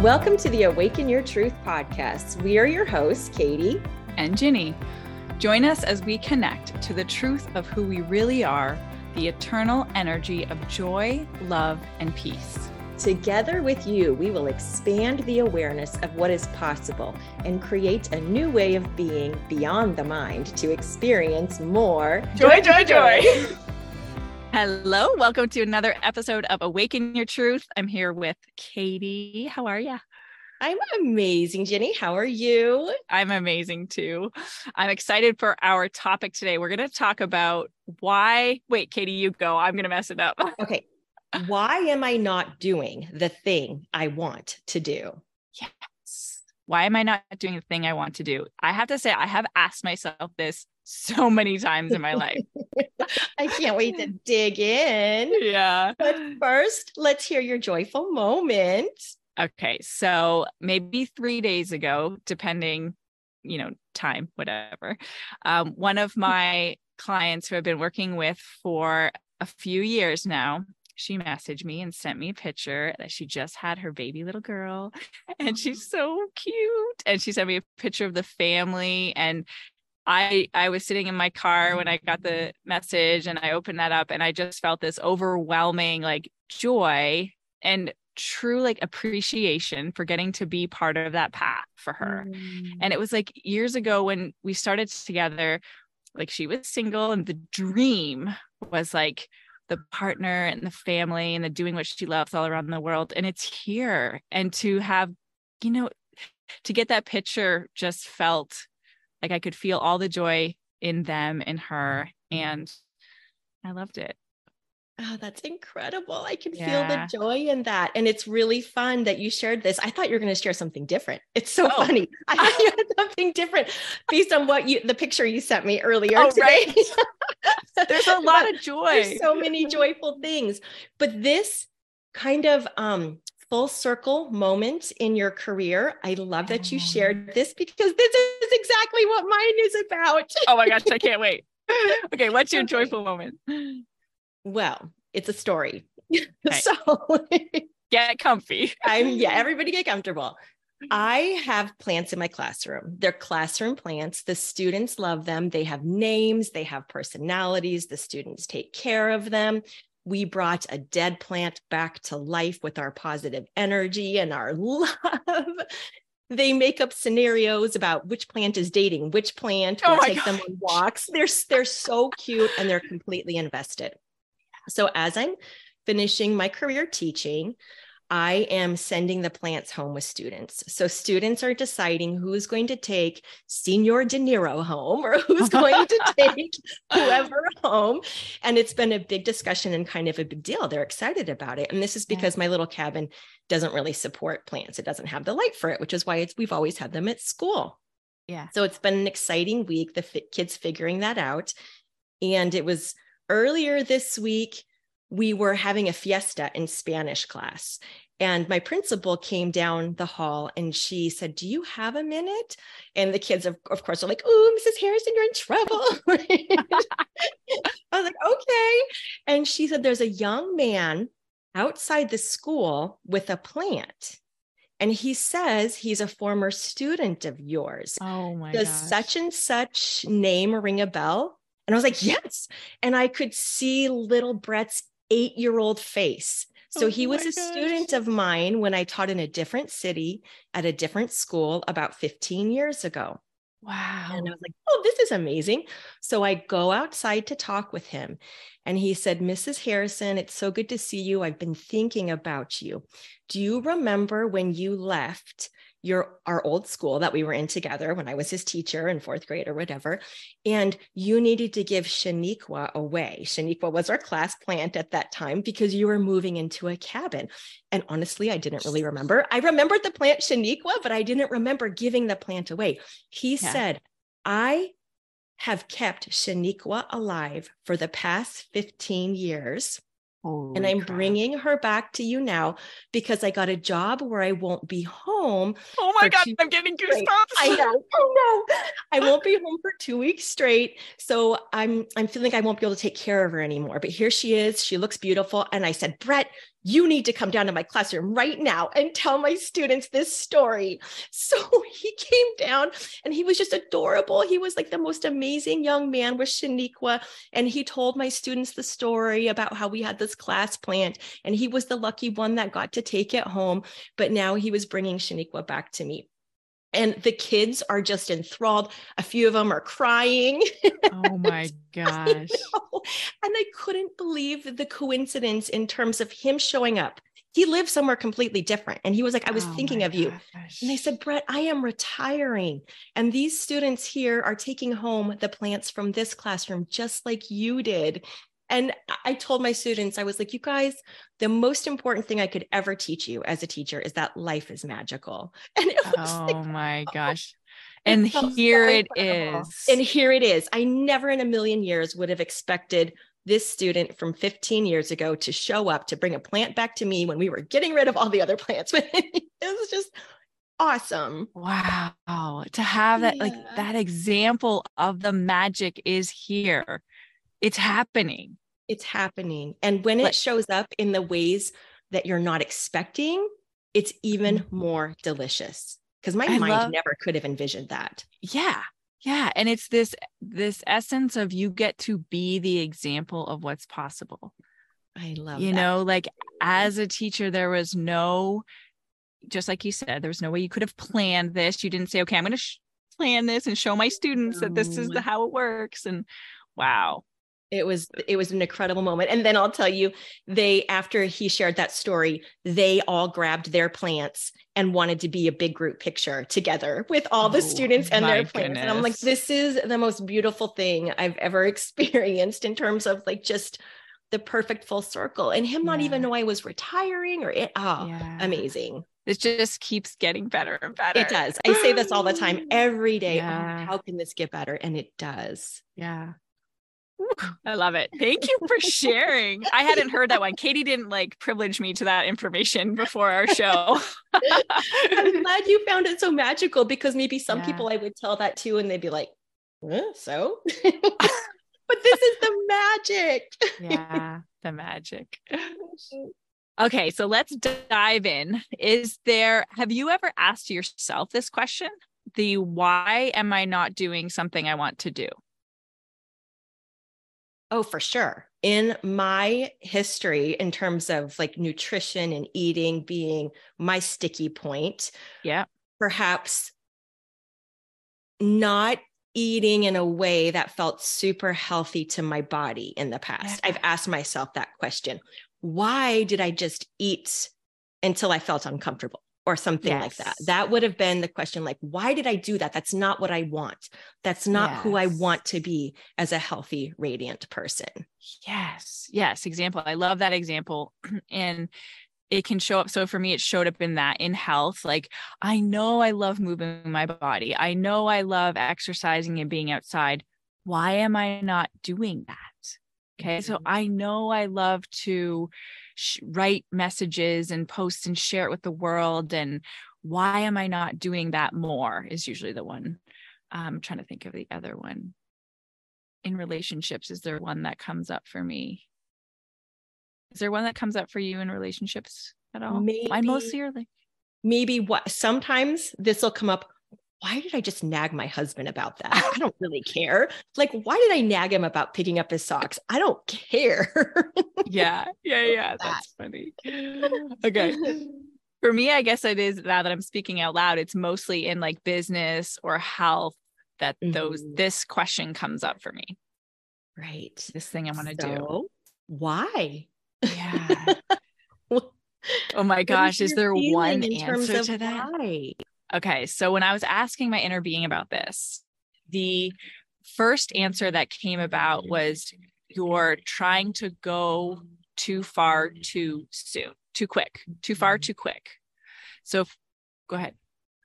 Welcome to the Awaken Your Truth podcast. We are your hosts, Katie and Ginny. Join us as we connect to the truth of who we really are, the eternal energy of joy, love, and peace. Together with you, we will expand the awareness of what is possible and create a new way of being beyond the mind to experience more joy, joy, joy. joy. Hello, welcome to another episode of Awaken Your Truth. I'm here with Katie. How are you? I'm amazing, Ginny. How are you? I'm amazing too. I'm excited for our topic today. We're going to talk about why. Wait, Katie, you go. I'm going to mess it up. Okay. Why am I not doing the thing I want to do? Yes. Why am I not doing the thing I want to do? I have to say, I have asked myself this so many times in my life. I can't wait to dig in. Yeah. But first, let's hear your joyful moment. Okay. So maybe three days ago, depending, you know, time, whatever, um, one of my clients who I've been working with for a few years now, she messaged me and sent me a picture that she just had her baby little girl and she's so cute and she sent me a picture of the family and I I was sitting in my car when I got the message and I opened that up and I just felt this overwhelming like joy and true like appreciation for getting to be part of that path for her. Mm. And it was like years ago when we started together like she was single and the dream was like the partner and the family and the doing what she loves all around the world and it's here and to have you know to get that picture just felt like I could feel all the joy in them, in her. And I loved it. Oh, that's incredible. I can yeah. feel the joy in that. And it's really fun that you shared this. I thought you were going to share something different. It's so oh. funny. I thought you had something different based on what you, the picture you sent me earlier oh, today. Right. There's a lot of joy. There's so many joyful things. But this kind of um, full circle moment in your career. I love that you mm-hmm. shared this because this is exactly what mine is about. oh my gosh, I can't wait. Okay, what's your joyful moment? Well, it's a story. Okay. so get comfy. I'm yeah, everybody get comfortable. I have plants in my classroom. They're classroom plants. The students love them. They have names, they have personalities. The students take care of them we brought a dead plant back to life with our positive energy and our love. they make up scenarios about which plant is dating which plant oh will take them on walks. They're they're so cute and they're completely invested. So as I'm finishing my career teaching, I am sending the plants home with students. So students are deciding who's going to take Señor De Niro home or who's going to take whoever home. And it's been a big discussion and kind of a big deal. They're excited about it. And this is because yeah. my little cabin doesn't really support plants. It doesn't have the light for it, which is why it's we've always had them at school. Yeah. So it's been an exciting week, the kids figuring that out. And it was earlier this week we were having a fiesta in Spanish class. And my principal came down the hall and she said, Do you have a minute? And the kids, of, of course, are like, Oh, Mrs. Harrison, you're in trouble. I was like, Okay. And she said, There's a young man outside the school with a plant. And he says he's a former student of yours. Oh my Does gosh. such and such name ring a bell? And I was like, yes. And I could see little Brett's eight year old face. So oh he was a gosh. student of mine when I taught in a different city at a different school about 15 years ago. Wow. And I was like, oh, this is amazing. So I go outside to talk with him. And he said, Mrs. Harrison, it's so good to see you. I've been thinking about you. Do you remember when you left your our old school that we were in together when I was his teacher in fourth grade or whatever, and you needed to give Shaniqua away. Shaniqua was our class plant at that time because you were moving into a cabin. And honestly, I didn't really remember. I remembered the plant Shaniqua, but I didn't remember giving the plant away. He yeah. said, I have kept Shaniqua alive for the past 15 years Holy and I'm crap. bringing her back to you now because I got a job where I won't be home. Oh my God, I'm getting goosebumps. I know. Oh no. I won't be home for two weeks straight. So I'm I'm feeling like I won't be able to take care of her anymore. But here she is. She looks beautiful. And I said, Brett, you need to come down to my classroom right now and tell my students this story. So he came down and he was just adorable. He was like the most amazing young man with Shaniqua. And he told my students the story about how we had this class plant and he was the lucky one that got to take it home. But now he was bringing Shaniqua back to me and the kids are just enthralled. A few of them are crying. Oh my gosh. and I couldn't believe the coincidence in terms of him showing up. He lived somewhere completely different. And he was like, I was oh thinking of gosh. you. And I said, Brett, I am retiring. And these students here are taking home the plants from this classroom, just like you did. And I told my students, I was like, you guys, the most important thing I could ever teach you as a teacher is that life is magical. And it was oh like, my oh, gosh. And here so it is. And here it is. I never in a million years would have expected this student from 15 years ago to show up to bring a plant back to me when we were getting rid of all the other plants. it was just awesome. Wow. To have that, yeah. like that example of the magic is here. It's happening it's happening. And when it shows up in the ways that you're not expecting, it's even mm-hmm. more delicious because my I mind love, never could have envisioned that. Yeah. Yeah. And it's this this essence of you get to be the example of what's possible. I love you that. know, like as a teacher, there was no, just like you said, there was no way you could have planned this. You didn't say, okay, I'm going to sh- plan this and show my students that this is the how it works. And wow, it was it was an incredible moment and then i'll tell you they after he shared that story they all grabbed their plants and wanted to be a big group picture together with all the oh, students and their plants goodness. and i'm like this is the most beautiful thing i've ever experienced in terms of like just the perfect full circle and him not even know i was retiring or it oh yeah. amazing it just keeps getting better and better. It does. I say this all the time every day. Oh, yeah. Oh, how can this get better? And it does. Yeah. I love it. Thank you for sharing. I hadn't heard that one. Katie didn't like privilege me to that information before our show. I'm glad you found it so magical because maybe some yeah. people I would tell that to and they'd be like, eh, so? but this is the magic. yeah, the magic. Okay, so let's dive in. Is there, have you ever asked yourself this question? The why am I not doing something I want to do? Oh, for sure. In my history, in terms of like nutrition and eating being my sticky point. Yeah. Perhaps not eating in a way that felt super healthy to my body in the past. Yeah. I've asked myself that question. Why did I just eat until I felt uncomfortable? Or something yes. like that. That would have been the question like, why did I do that? That's not what I want. That's not yes. who I want to be as a healthy, radiant person. Yes. Yes. Example. I love that example. and it can show up. So for me, it showed up in that in health. Like, I know I love moving my body. I know I love exercising and being outside. Why am I not doing that? Okay. So mm-hmm. I know I love to sh- write messages and post and share it with the world. And why am I not doing that more? Is usually the one. I'm trying to think of the other one. In relationships, is there one that comes up for me? Is there one that comes up for you in relationships at all? Maybe, I mostly are like maybe what sometimes this will come up why did I just nag my husband about that? I don't really care. Like, why did I nag him about picking up his socks? I don't care. yeah. Yeah. Yeah. That's funny. Okay. For me, I guess it is now that I'm speaking out loud, it's mostly in like business or health that those mm-hmm. this question comes up for me. Right. This thing I want to so, do. Why? Yeah. oh my gosh, is there one answer to that? Why? Okay. So when I was asking my inner being about this, the first answer that came about was you're trying to go too far too soon, too quick, too far mm-hmm. too quick. So go ahead.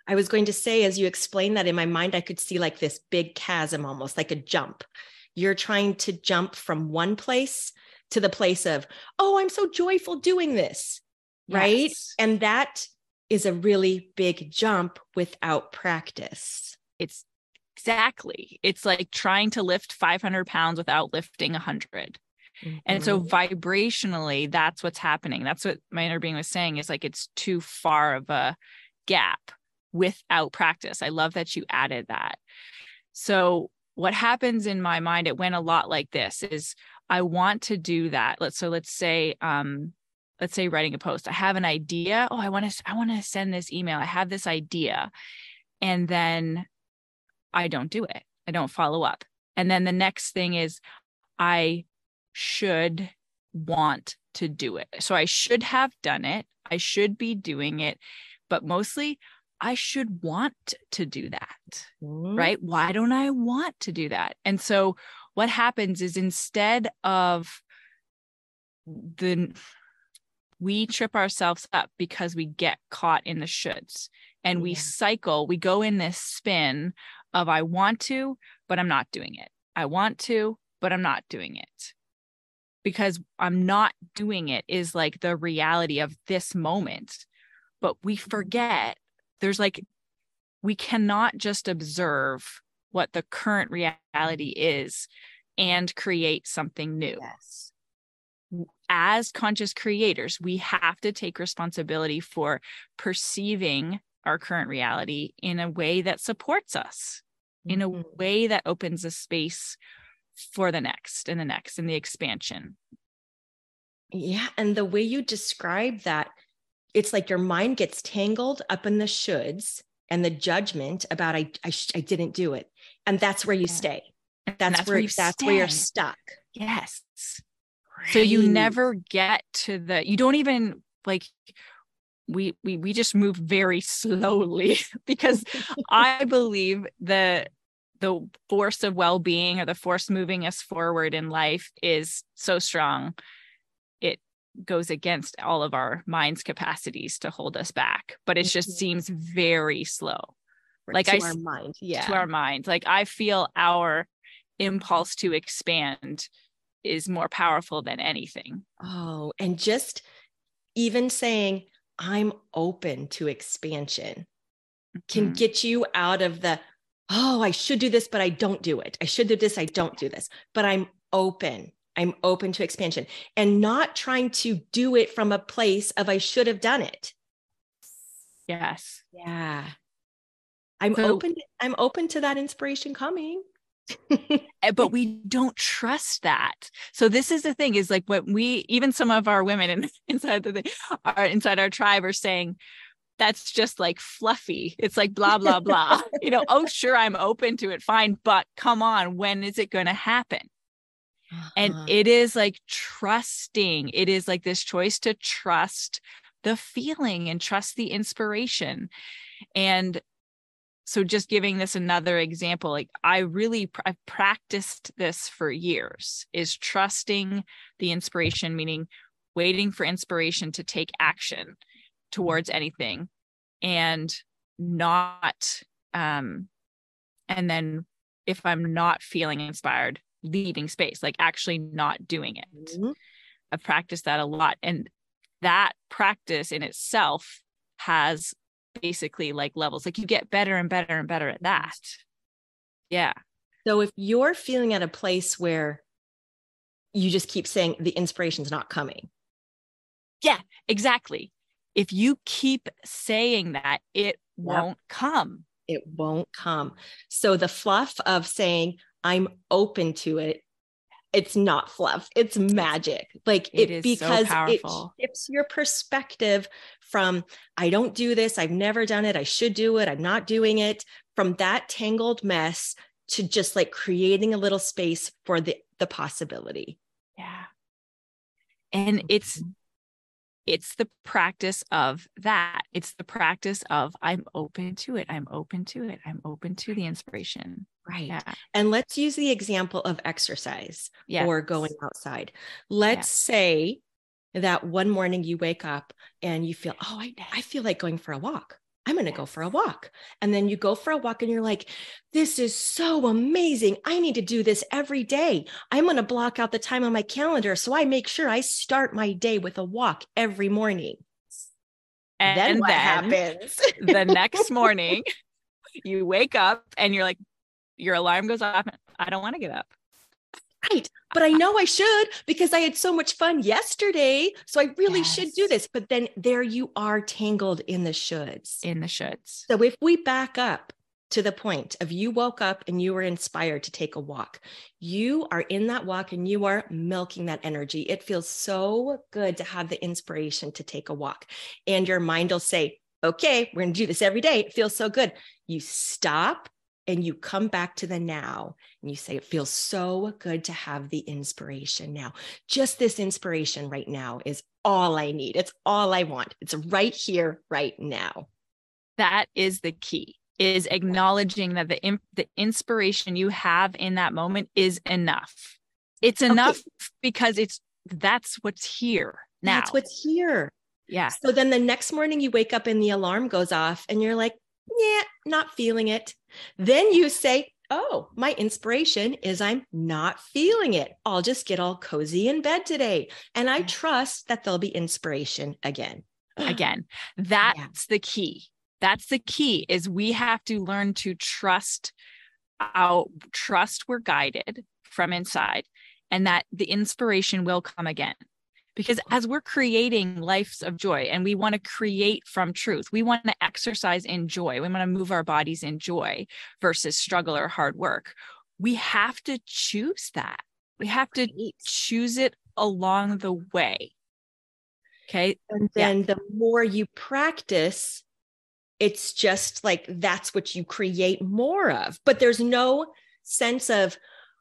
I was going to say, as you explained that in my mind, I could see like this big chasm, almost like a jump. You're trying to jump from one place to the place of, oh, I'm so joyful doing this. Yes. Right. And that is a really big jump without practice. It's exactly. It's like trying to lift 500 pounds without lifting 100. Mm-hmm. And so vibrationally, that's what's happening. That's what my inner being was saying is like it's too far of a gap without practice. I love that you added that. So what happens in my mind, it went a lot like this is I want to do that. Let's so let's say um let's say writing a post. I have an idea. Oh, I want to I want to send this email. I have this idea. And then I don't do it. I don't follow up. And then the next thing is I should want to do it. So I should have done it. I should be doing it. But mostly I should want to do that. Mm-hmm. Right? Why don't I want to do that? And so what happens is instead of the we trip ourselves up because we get caught in the shoulds and we cycle we go in this spin of i want to but i'm not doing it. I want to but i'm not doing it. Because i'm not doing it is like the reality of this moment. But we mm-hmm. forget there's like we cannot just observe what the current reality is and create something new. Yes. As conscious creators, we have to take responsibility for perceiving our current reality in a way that supports us, in a mm-hmm. way that opens a space for the next and the next and the expansion. Yeah. And the way you describe that, it's like your mind gets tangled up in the shoulds and the judgment about I I, I didn't do it, and that's where you yeah. stay. That's, that's, where, where that's stay. where you're stuck. Yes. Right. So you never get to the. You don't even like. We we we just move very slowly because I believe the the force of well-being or the force moving us forward in life is so strong it goes against all of our mind's capacities to hold us back but it just mm-hmm. seems very slow like to I, our mind yeah to our mind like i feel our impulse to expand is more powerful than anything oh and just even saying i'm open to expansion mm-hmm. can get you out of the oh i should do this but i don't do it i should do this i don't do this but i'm open I'm open to expansion and not trying to do it from a place of I should have done it. Yes. Yeah. I'm so, open I'm open to that inspiration coming. Eh, but we don't trust that. So this is the thing is like what we even some of our women in, inside the are inside our tribe are saying that's just like fluffy. It's like blah blah blah. you know, oh sure I'm open to it fine, but come on, when is it going to happen? Uh-huh. And it is like trusting. It is like this choice to trust the feeling and trust the inspiration. And so just giving this another example, like I really I've practiced this for years is trusting the inspiration, meaning waiting for inspiration to take action towards anything and not um and then if I'm not feeling inspired, leaving space, like actually not doing it. Mm-hmm. I've practiced that a lot. And that practice in itself has basically like levels. Like you get better and better and better at that. Yeah. So if you're feeling at a place where you just keep saying the inspiration's not coming. Yeah, exactly. If you keep saying that, it won't come. It won't come. So the fluff of saying, I'm open to it. It's not fluff. It's magic. Like it, it because so it shifts your perspective from I don't do this, I've never done it, I should do it, I'm not doing it, from that tangled mess to just like creating a little space for the the possibility. Yeah. And it's mm-hmm it's the practice of that. It's the practice of I'm open to it. I'm open to it. I'm open to the inspiration. Right. Yeah. And let's use the example of exercise yes. or going outside. Let's say that one morning you wake up and you feel, oh, I, I feel like going for a walk. I'm going to go for a walk. And then you go for a walk and you're like, this is so amazing. I need to do this every day. I'm going to block out the time on my calendar. So I make sure I start my day with a walk every morning. And then what then happens? the next morning, you wake up and you're like, your alarm goes off. I don't want to get up. Right. but I know I should because I had so much fun yesterday. So I really yes. should do this. But then there you are tangled in the shoulds. In the shoulds. So if we back up to the point of you woke up and you were inspired to take a walk. You are in that walk and you are milking that energy. It feels so good to have the inspiration to take a walk. And your mind will say, okay, we're going to do this every day. It feels so good. You stop and you come back to the now and you say, it feels so good to have the inspiration now. Just this inspiration right now is all I need. It's all I want. It's right here, right now. That is the key is acknowledging that the the inspiration you have in that moment is enough. It's enough okay. because it's that's what's here now. That's what's here. Yeah. So then the next morning you wake up and the alarm goes off and you're like, yeah, not feeling it. Then you say, oh, my inspiration is I'm not feeling it. I'll just get all cozy in bed today. And I trust that there'll be inspiration again. again, that's yeah. the key that's the key is we have to learn to trust our trust we're guided from inside and that the inspiration will come again because as we're creating lives of joy and we want to create from truth we want to exercise in joy we want to move our bodies in joy versus struggle or hard work we have to choose that. We have to choose it along the way. Okay? And then yeah. the more you practice it's just like that's what you create more of. But there's no sense of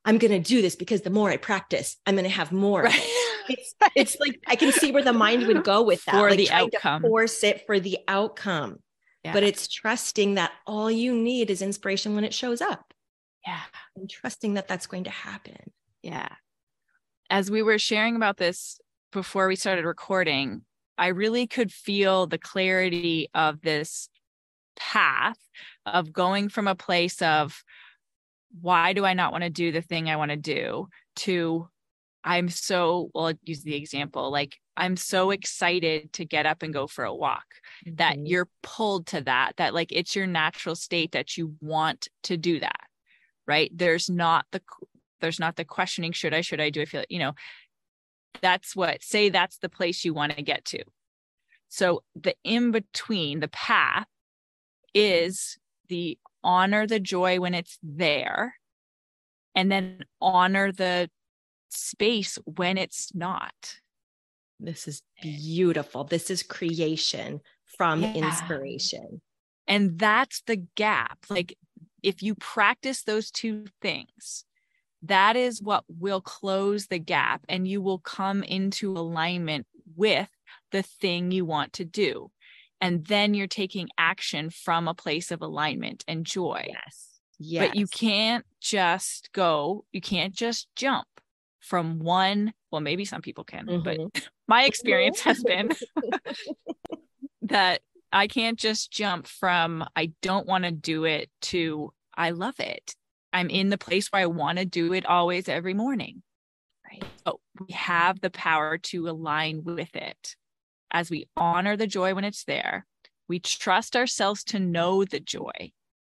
i'm going to do this because the more i practice i'm going to have more. Right. it's, it's like i can see where the mind would go with that for like the outcome. force it for the outcome. Yeah. but it's trusting that all you need is inspiration when it shows up. Yeah. And trusting that that's going to happen. Yeah. As we were sharing about this before we started recording I really could feel the clarity of this path of going from a place of why do I not want to do the thing I want to do? To I'm so well I'll use the example like I'm so excited to get up and go for a walk mm-hmm. that you're pulled to that that like it's your natural state that you want to do that right? There's not the there's not the questioning should I should I do I feel you know? That's what say that's the place you want to get to. So the in between the path is the honor the joy when it's there and then honor the space when it's not. This is beautiful. This is creation from yeah. inspiration. And that's the gap. Like, if you practice those two things, that is what will close the gap and you will come into alignment with the thing you want to do and then you're taking action from a place of alignment and joy. Yes. Yes but you can't just go you can't just jump from one well maybe some people can mm-hmm. but my experience has been that i can't just jump from i don't want to do it to i love it. I'm in the place where i want to do it always every morning. Right. So we have the power to align with it as we honor the joy when it's there, we trust ourselves to know the joy.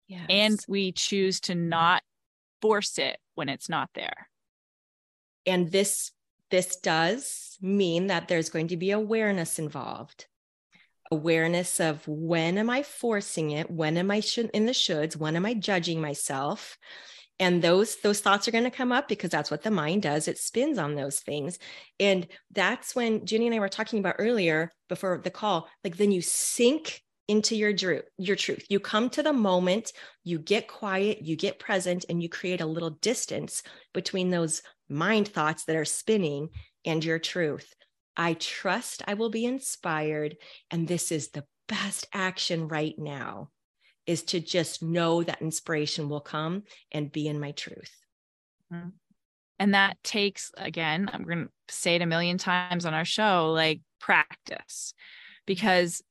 Yes. And we choose to not force it when it's not there. And this this does mean that there's going to be awareness involved. Awareness of when am I forcing it? When am I in the shoulds? When am I judging myself? And those those thoughts are going to come up because that's what the mind does. It spins on those things. And that's when Ginny and I were talking about earlier before the call like then you sink into your drew your truth. You come to the moment you get quiet you get present and you create a little distance between those mind thoughts that are spinning and your truth. I trust i will be inspired and this is the best action right now is to just know that inspiration will come and be in my truth. Mm-hmm. And that takes, again, I'm going to say it a million times on our show, like practice, because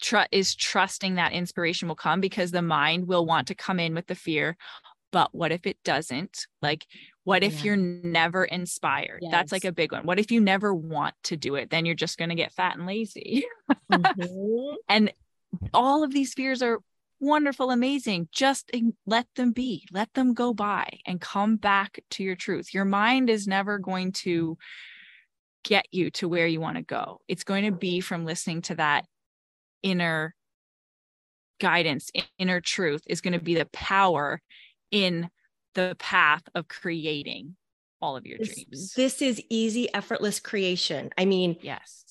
tr- is trusting that inspiration will come because the mind will want to come in with the fear. But what if it doesn't? Like, what if yeah. you're never inspired? Yes. That's like a big one. What if you never want to do it? Then you're just going to get fat and lazy. mm-hmm. And all of these fears are wonderful, amazing. Just let them be, let them go by and come back to your truth. Your mind is never going to get you to where you want to go. It's going to be from listening to that inner guidance, inner truth is going to be the power in the path of creating all of your this, dreams. This is easy, effortless creation. I mean, yes.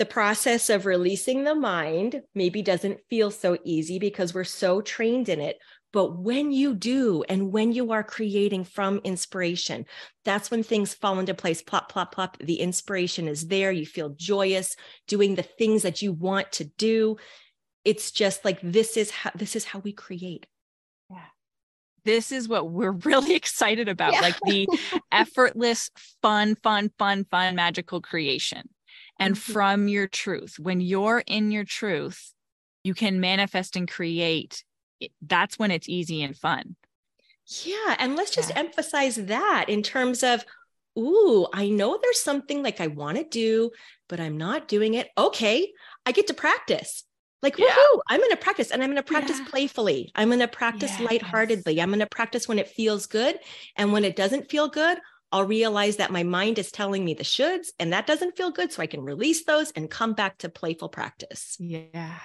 The process of releasing the mind maybe doesn't feel so easy because we're so trained in it. But when you do, and when you are creating from inspiration, that's when things fall into place. Plop, plop, plop. The inspiration is there. You feel joyous doing the things that you want to do. It's just like this is how this is how we create. Yeah. This is what we're really excited about, yeah. like the effortless, fun, fun, fun, fun, magical creation. And mm-hmm. from your truth, when you're in your truth, you can manifest and create that's when it's easy and fun. Yeah. And let's just yeah. emphasize that in terms of, ooh, I know there's something like I want to do, but I'm not doing it. Okay. I get to practice. Like, yeah. woohoo, I'm going to practice and I'm going to practice yeah. playfully. I'm going to practice yes. lightheartedly. I'm going to practice when it feels good. And when it doesn't feel good, I'll realize that my mind is telling me the shoulds and that doesn't feel good. So I can release those and come back to playful practice. Yeah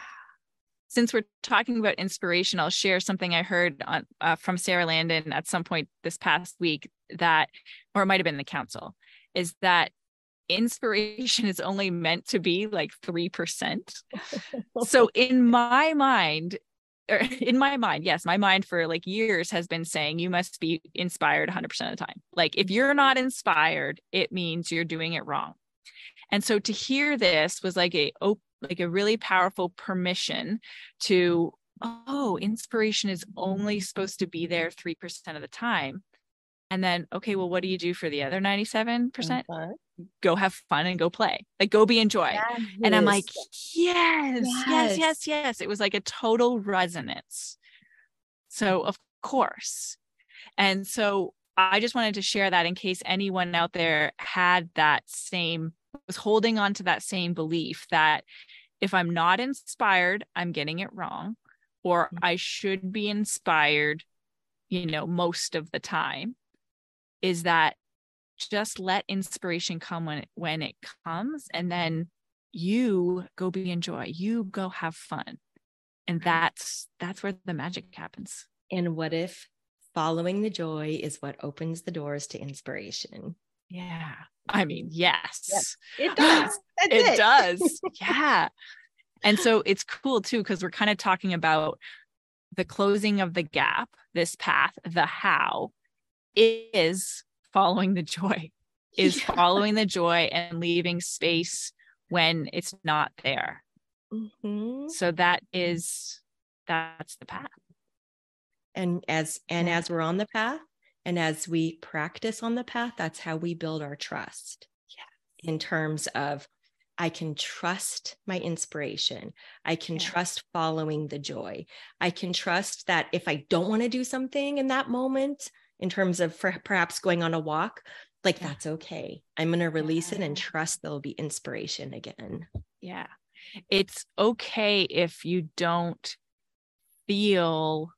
since we're talking about inspiration, I'll share something I heard on, uh, from Sara Landon at some point this past week that, or it might have been the council, is that inspiration is only meant to be like 3%. so in my mind, or in my mind, yes, my mind for like years has been saying you must be inspired 100% of the time. Like if you're not inspired, it means you're doing it wrong. And so to hear this was like a like a really powerful permission to oh inspiration is only supposed to be there 3% of the time and then okay well what do you do for the other 97%? Go have fun and go play. Like go be enjoy yes. and i'm like yes, yes yes. yes yes. It was like a total resonance. So of course. And so i just wanted to share that in case anyone out there had that same was holding on to that same belief that if I'm not inspired, I'm getting it wrong, or mm-hmm. I should be inspired, you know, most of the time, is that just let inspiration come when it, when it comes and then you go be enjoy you go have fun and that's that's where the magic happens and what if following the joy is what opens the doors to inspiration yeah I mean, yes. it does. it, it does. yeah. And so it's cool too, because we're kind of talking about the closing of the gap, this path, the how is following the joy, is yeah. following the joy and leaving space when it's not there. Mm-hmm. So that is that's the path. And as and as we're on the path, and as we practice on the path, that's how we build our trust. Yeah. In terms of, I can trust my inspiration. I can yeah. trust following the joy. I can trust that if I don't want to do something in that moment, in terms of perhaps going on a walk, like yeah. that's okay. I'm going to release yeah. it and trust there'll be inspiration again. Yeah. It's okay if you don't feel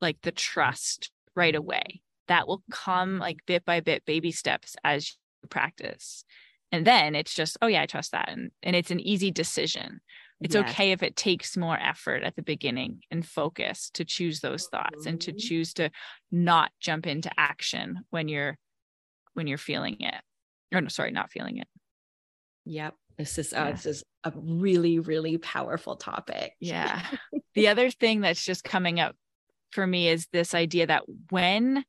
like the trust right away that will come like bit by bit baby steps as you practice and then it's just oh yeah i trust that and, and it's an easy decision it's yes. okay if it takes more effort at the beginning and focus to choose those thoughts mm-hmm. and to mm-hmm. choose to not jump into action when you're when you're feeling it or no sorry not feeling it yep this is uh, yeah. this is a really really powerful topic yeah the other thing that's just coming up for me is this idea that when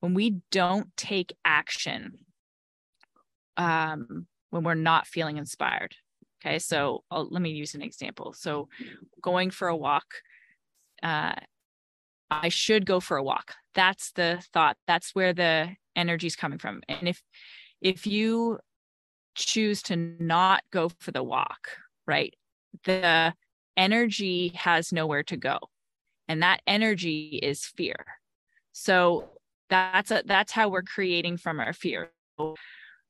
when we don't take action um, when we're not feeling inspired. Okay, so I'll, let me use an example. So, going for a walk, uh, I should go for a walk. That's the thought. That's where the energy is coming from. And if if you choose to not go for the walk, right, the energy has nowhere to go, and that energy is fear. So that's a, that's how we're creating from our fear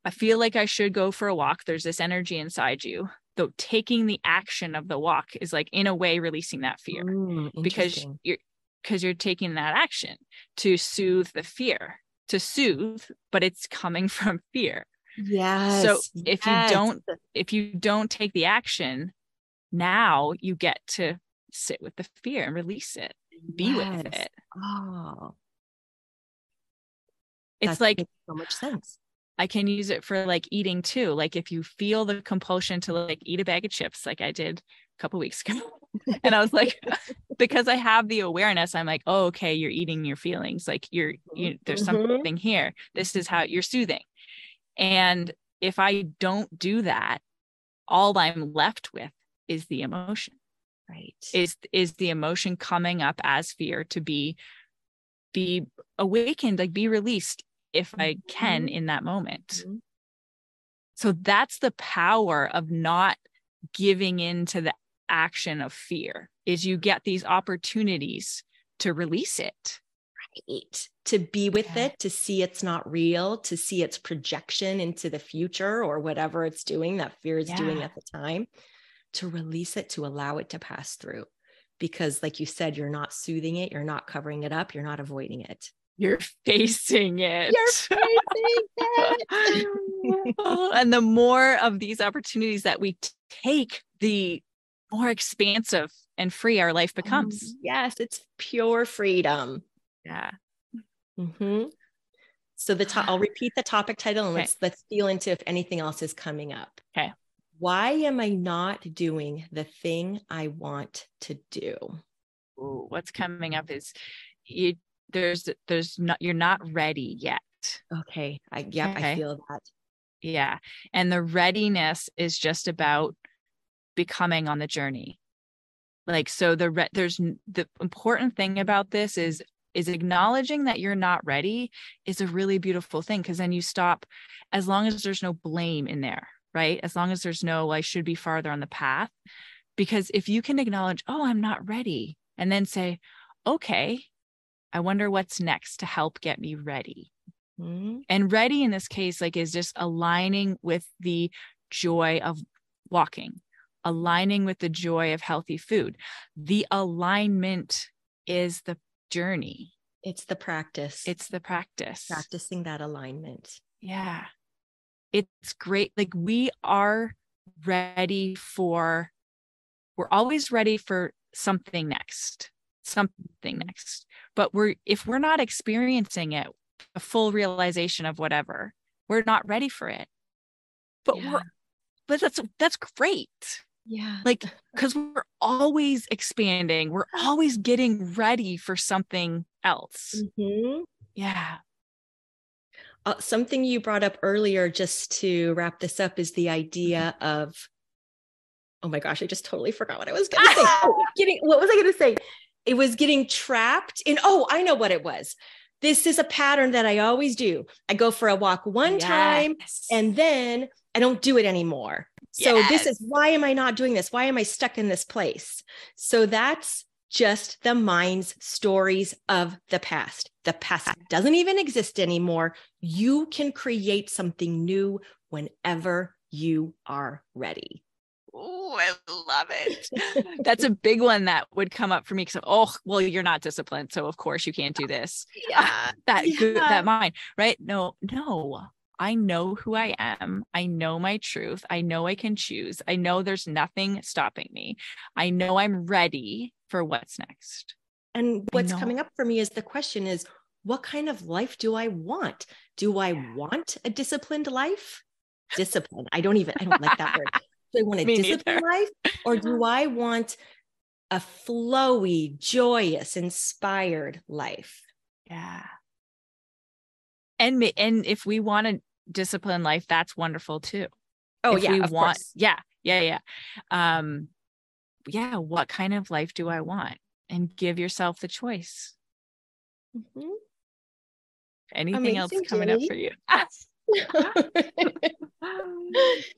i feel like i should go for a walk there's this energy inside you the taking the action of the walk is like in a way releasing that fear Mm, because you're because you're taking that action to soothe the fear to soothe but it's coming from fear. Yes. so if you don't if you don't take the action now you get to sit with the fear and release it be with it. Oh, it's that like so much sense. I can use it for like eating too. Like if you feel the compulsion to like eat a bag of chips, like I did a couple weeks ago, and I was like, because I have the awareness, I'm like, oh, okay, you're eating your feelings. Like you're, you, there's Mhm. something here. This is how you're soothing. And if I don't do that, all I'm left with is the emotion. Right. Is is the emotion coming up as fear to be be awakened, like be released if I can Mhm. in that moment. Mhm. So that's the power of not giving in to the action of fear is you get these opportunities to release it. Right. To be with Yeah. it, to see it's not real, to see its projection into the future or whatever it's doing that fear is doing at the time, to release it, to allow it to pass through. Because, like you said, you're not soothing it, you're not covering it up, you're not avoiding it. You're facing it. You're facing it. and the more of these opportunities that we take, the more expansive and free our life becomes. yes, it's pure freedom. Yeah. Mhm. So the to- I'll repeat the topic title and Okay. let's let's feel into if anything else is coming up. Okay. Why am I not doing the thing I want to do? Ooh, what's coming up is you there's there's not you're not ready yet. Okay. I yep, Okay. I feel that. Yeah. And the readiness is just about becoming on the journey. Like so the re- there's the important thing about this is is acknowledging that you're not ready is a really beautiful thing because then you stop as long as there's no blame in there, right? As long as there's no I should be farther on the path because if you can acknowledge, "Oh, I'm not ready." and then say, "Okay, I wonder what's next to help get me ready." Mhm. and ready in this case like is just aligning with the joy of walking aligning with the joy of healthy food the alignment is the journey It's the practice. it's the practice practicing that alignment. yeah it's great like we are ready for we're always ready for something next something next but we're if we're not experiencing it a full realization of whatever we're not ready for it but Yeah. we're but that's that's great Yeah. like because we're always expanding we're always getting ready for something else Mhm. yeah Uh, something you brought up earlier, just to wrap this up, is the idea Mm-hmm. of, oh my gosh, I just totally forgot what I was going to say. Oh, getting, what was I going to say? It was getting trapped in, oh, I know what it was. This is a pattern that I always do. I go for a walk one time and then I don't do it anymore. So this is why am I not doing this? Why am I stuck in this place? So that's just the mind's stories of the past. The past doesn't even exist anymore. You can create something new whenever you are ready. Oh, I love it. That's a big one that would come up for me because oh, well, you're not disciplined, so of course you can't do this. Ah, yeah. That good, that mind, right? No, no. I know who I am. I know my truth. I know I can choose. I know there's nothing stopping me. I know I'm ready for what's next. And what's coming up for me is the question is what kind of life do I want? Do I want a disciplined life? Discipline. I don't even I don't like that word. Do I want a disciplined life or do I want a flowy, joyous, inspired life? Yeah. And and if we want a disciplined life, that's wonderful too. Oh if yeah, we of want course. yeah yeah yeah um yeah what kind of life do i want and give yourself the choice Mhm. anything else Amazing, coming up for you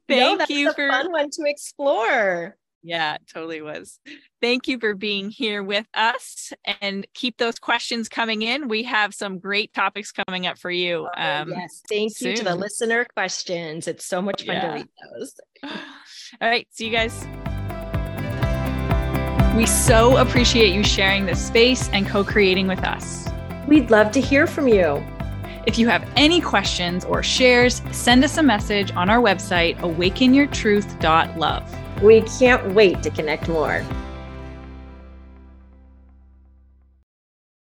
thank that's you a for fun one to explore. yeah it totally was thank you for being here with us and keep those questions coming in we have some great topics coming up for you Oh, um yes, thank you to the listener questions. It's so much fun Yeah. to read those. All right. See you guys. We so appreciate you sharing this space and co creating with us. We'd love to hear from you. If you have any questions or shares, send us a message on our website, awakenyourtruth.love. We can't wait to connect more.